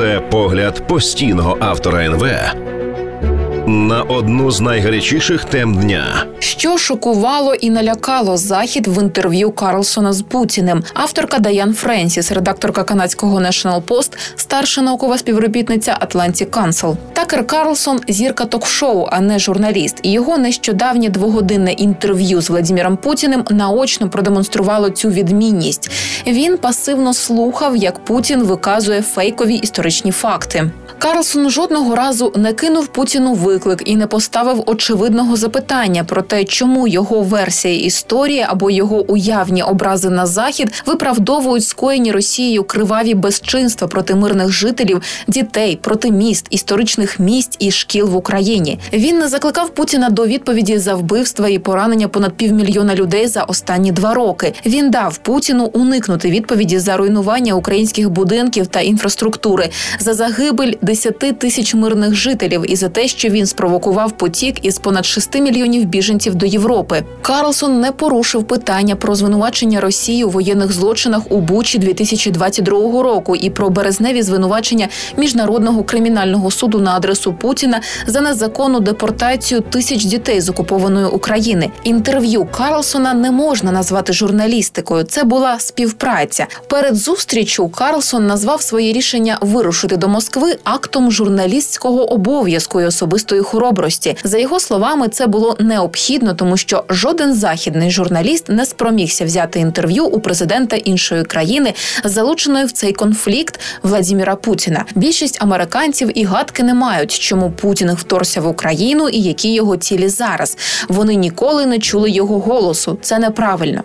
Це погляд постійного автора НВ на одну з найгарячіших тем дня. Що шокувало і налякало захід в інтерв'ю Карлсона з Путіним. Авторка Даян Френсіс, редакторка канадського National Post, старша наукова співробітниця Atlantic Council. Такер Карлсон зірка ток-шоу, а не журналіст. Його нещодавнє двогодинне інтерв'ю з Владіміром Путіним наочно продемонструвало цю відмінність. Він пасивно слухав, як Путін виказує фейкові історичні факти. Карлсон жодного разу не кинув Путіну виклик і не поставив очевидного запитання про те, чому його версія історії або його уявні образи на захід виправдовують скоєні Росією криваві безчинства проти мирних жителів, дітей, проти міст, історичних місць і шкіл в Україні. Він не закликав Путіна до відповіді за вбивства і поранення понад півмільйона людей за останні два роки. Він дав Путіну уникнути відповіді за руйнування українських будинків та інфраструктури, за загибель 10 тисяч мирних жителів і за те, що він спровокував потік із понад 6 мільйонів біженців до Європи. Карлсон не порушив питання про звинувачення Росії у воєнних злочинах у Бучі 2022 року і про березневі звинувачення міжнародного кримінального суду на адресу Путіна за незаконну депортацію тисяч дітей з окупованої України. Інтерв'ю Карлсона не можна назвати журналістикою. Це була співпраця. Перед зустрічю Карлсон назвав своє рішення вирушити до Москви актом журналістського обов'язку і особистої хоробрості. За його словами, це було необхідно, тому що жоден західний журналіст не спромігся взяти інтерв'ю у президента іншої країни, залученої в цей конфлікт Владіміра Путіна. Більшість американців і гадки не мають, чому Путін вторгся в Україну і які його цілі зараз. Вони ніколи не чули його голосу. Це неправильно.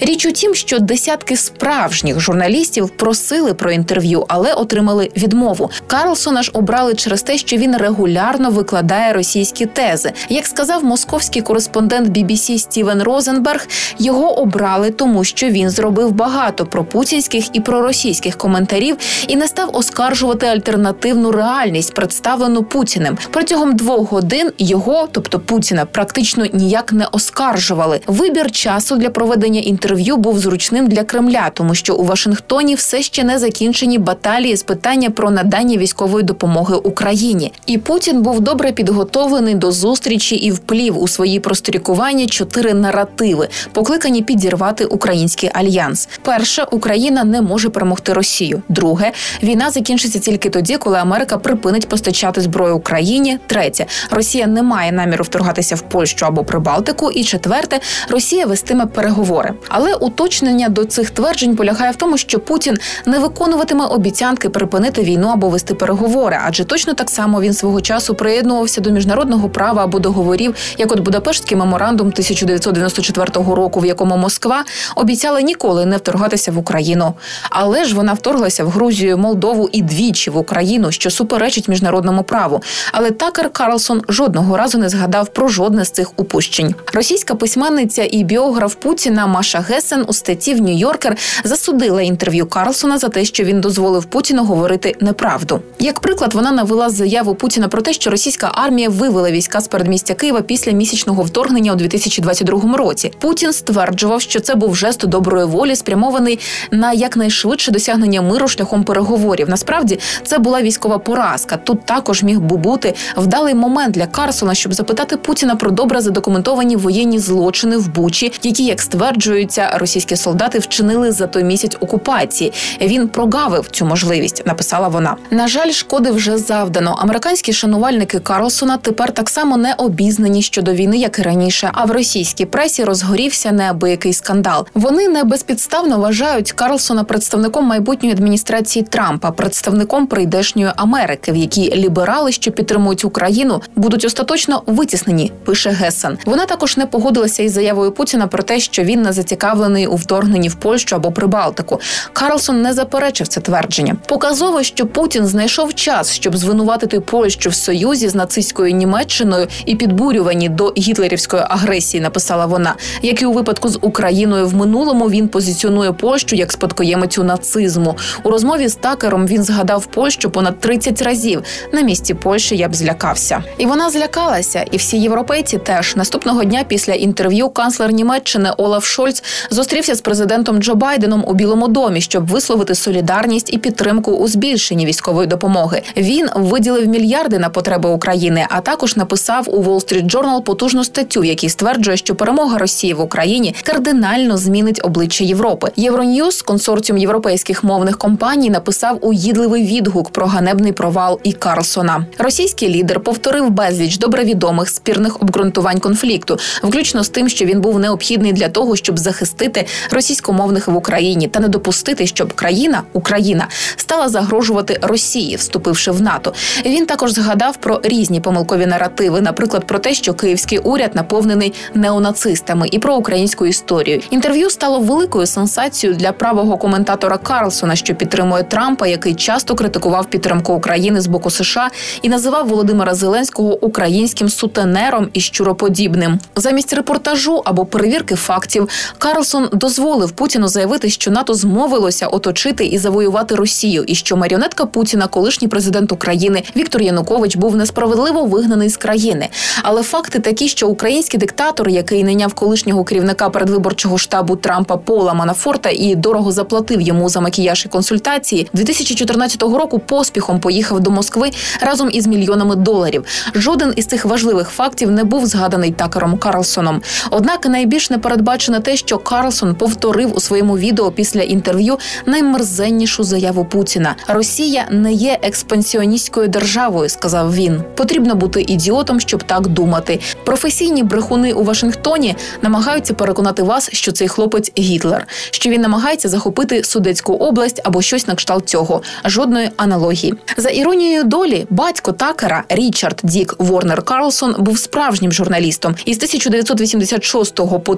Річ у тім, що десятки справжніх журналістів просили про інтерв'ю, але отримали відмову. Карлсона ж обрали через те, що він регулярно викладає російські тези. Як сказав московський кореспондент BBC Стівен Розенберг, його обрали тому, що він зробив багато про путінських і проросійських коментарів і не став оскаржувати альтернативну реальність, представлену Путіним. Протягом двох годин його, тобто Путіна, практично ніяк не оскаржували. Вибір часу для проведення інтерв'ю був зручним для Кремля, тому що у Вашингтоні все ще не закінчені баталії з питання про надання військової допомоги Україні. І Путін був добре підготовлений до зустрічі і вплів у свої просторікування чотири наративи, покликані підірвати український альянс. Перше, Україна не може перемогти Росію. Друге, війна закінчиться тільки тоді, коли Америка припинить постачати зброю Україні. Третє, Росія не має наміру вторгатися в Польщу або Прибалтику. І четверте, Росія вестиме переговори. Але уточнення до цих тверджень полягає в тому, що Путін не виконуватиме обіцянки припинити війну або вести переговори, адже точно так само він свого часу приєднувався до міжнародного права або договорів, як от Будапештський меморандум 1994 року, в якому Москва обіцяла ніколи не вторгатися в Україну. Але ж вона вторглася в Грузію, Молдову і двічі в Україну, що суперечить міжнародному праву. Але Такер Карлсон жодного разу не згадав про жодне з цих упущень. Російська письменниця і біограф Путіна Маша Гесен у статті в Нью-Йоркер засудила інтерв'ю Карлсона за те, що він дозволив Путіну говорити неправду. Як приклад, вона навела заяву Путіна про те, що російська армія вивела війська з передмістя Києва після місячного вторгнення у 2022 році. Путін стверджував, що це був жест доброї волі, спрямований на якнайшвидше досягнення миру шляхом переговорів. Насправді це була військова поразка. Тут також міг би бути вдалий момент для Карсона, щоб запитати Путіна про добре задокументовані воєнні злочини в Бучі, які, як стверджуються, російські солдати вчинили за той місяць окупації. Він прогавив цю можливість, написала вона. На жаль, шкоди вже завдано. Американські шанувальники Карлсона тепер так само не обізнані щодо війни, як і раніше. А в російській пресі розгорівся неабиякий скандал. Вони не безпідставно вважають Карлсона представником майбутньої адміністрації Трампа, представником прийдешньої Америки, в якій ліберали, що підтримують Україну, будуть остаточно витіснені. Пише Гесен. Вона також не погодилася із заявою Путіна про те, що він не зацікавлений у вторгненні в Польщу або Прибалтику. Карлсон не заперечив це твердження. Показово, що Путін знайшов час, щоб звинуватити Польщу в союзі з нацистською Німеччиною і підбурювані до гітлерівської агресії. Написала вона, як і у випадку з Україною в минулому він позиціонує Польщу як спадкоємицю нацизму. У розмові з такером він згадав Польщу понад 30 разів. На місці Польщі я б злякався, і вона злякалася. І всі європейці теж наступного дня після інтерв'ю канцлер Німеччини Олаф Шольц зустрівся з президентом Джо Байденом у Білому домі, щоб висловити солідарність і підтримку у збільшенні військової допомоги. Він виділив мільярди на потреби України, а також написав у Wall Street Journal потужну статтю, в якій стверджує, що перемога Росії в Україні кардинально змінить обличчя Європи. Євроньюз, консорціум європейських мовних компаній, написав угідливий відгук про ганебний провал і Карлсона. Російський лідер повторив безліч добре відомих спірних обґрунтувань конфлікту, включно з тим, що він був необхідний для того, щоб захистити російськомовних в Україні та не допустити, щоб країна Україна стала загрожувати Росії, вступивши в НАТО. Він також згадав про різні помилкові наративи, наприклад, про те, що київський уряд наповнений неонацистами і про українську історію. Інтерв'ю стало великою сенсацією для правого коментатора Карлсона, що підтримує Трампа, який часто критикував підтримку України з боку США і називав Володимира Зеленського українським сутенером і щуроподібним. Замість репортажу або перевірки фактів Карлсон дозволив Путіну заявити, що НАТО змовилося оточити і завоювати Росію, і що маріонетка Путіна, колишній президент України Віктор Янукович, був несправедливо вигнаний з країни. Але факти такі, що український диктатор, який найняв колишнього керівника передвиборчого штабу Трампа Пола Манафорта і дорого заплатив йому за макіяж і консультації, 2014 року поспіхом поїхав до Москви разом із мільйонами доларів. Жоден із цих важливих фактів не був згаданий такером Карлсоном. Однак найбільш непередбачене те, що Карлсон повторив у своєму відео після інтерв'ю наймерзеннішу заяву Путіна: Росія не є експансіоністською державою, сказав він. Потрібно бути ідіотом, щоб так думати. Професійні брехуни у Вашингтоні намагаються переконати вас, що цей хлопець Гітлер, що він намагається захопити Судецьку область або щось на кшталт цього. Жодної аналогії. За іронією долі, батько Такера Річард Дік Ворнер Карлсон був справжнім журналістом. Із 1986 по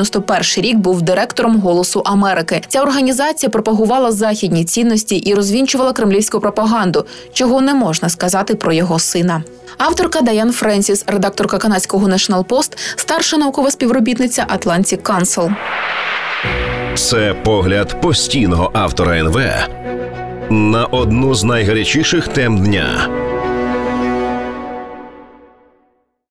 1991 рік був директором Голосу Америки. Ця організація пропагувала західні цінності і розвінчувала кремлівську пропаганду, чого не можна сказати про його сина. Авторка Даян Френсіс, редакторка канадського National Post, старша наукова співробітниця Atlantic Council. Це погляд постійного автора НВ на одну з найгарячіших тем дня.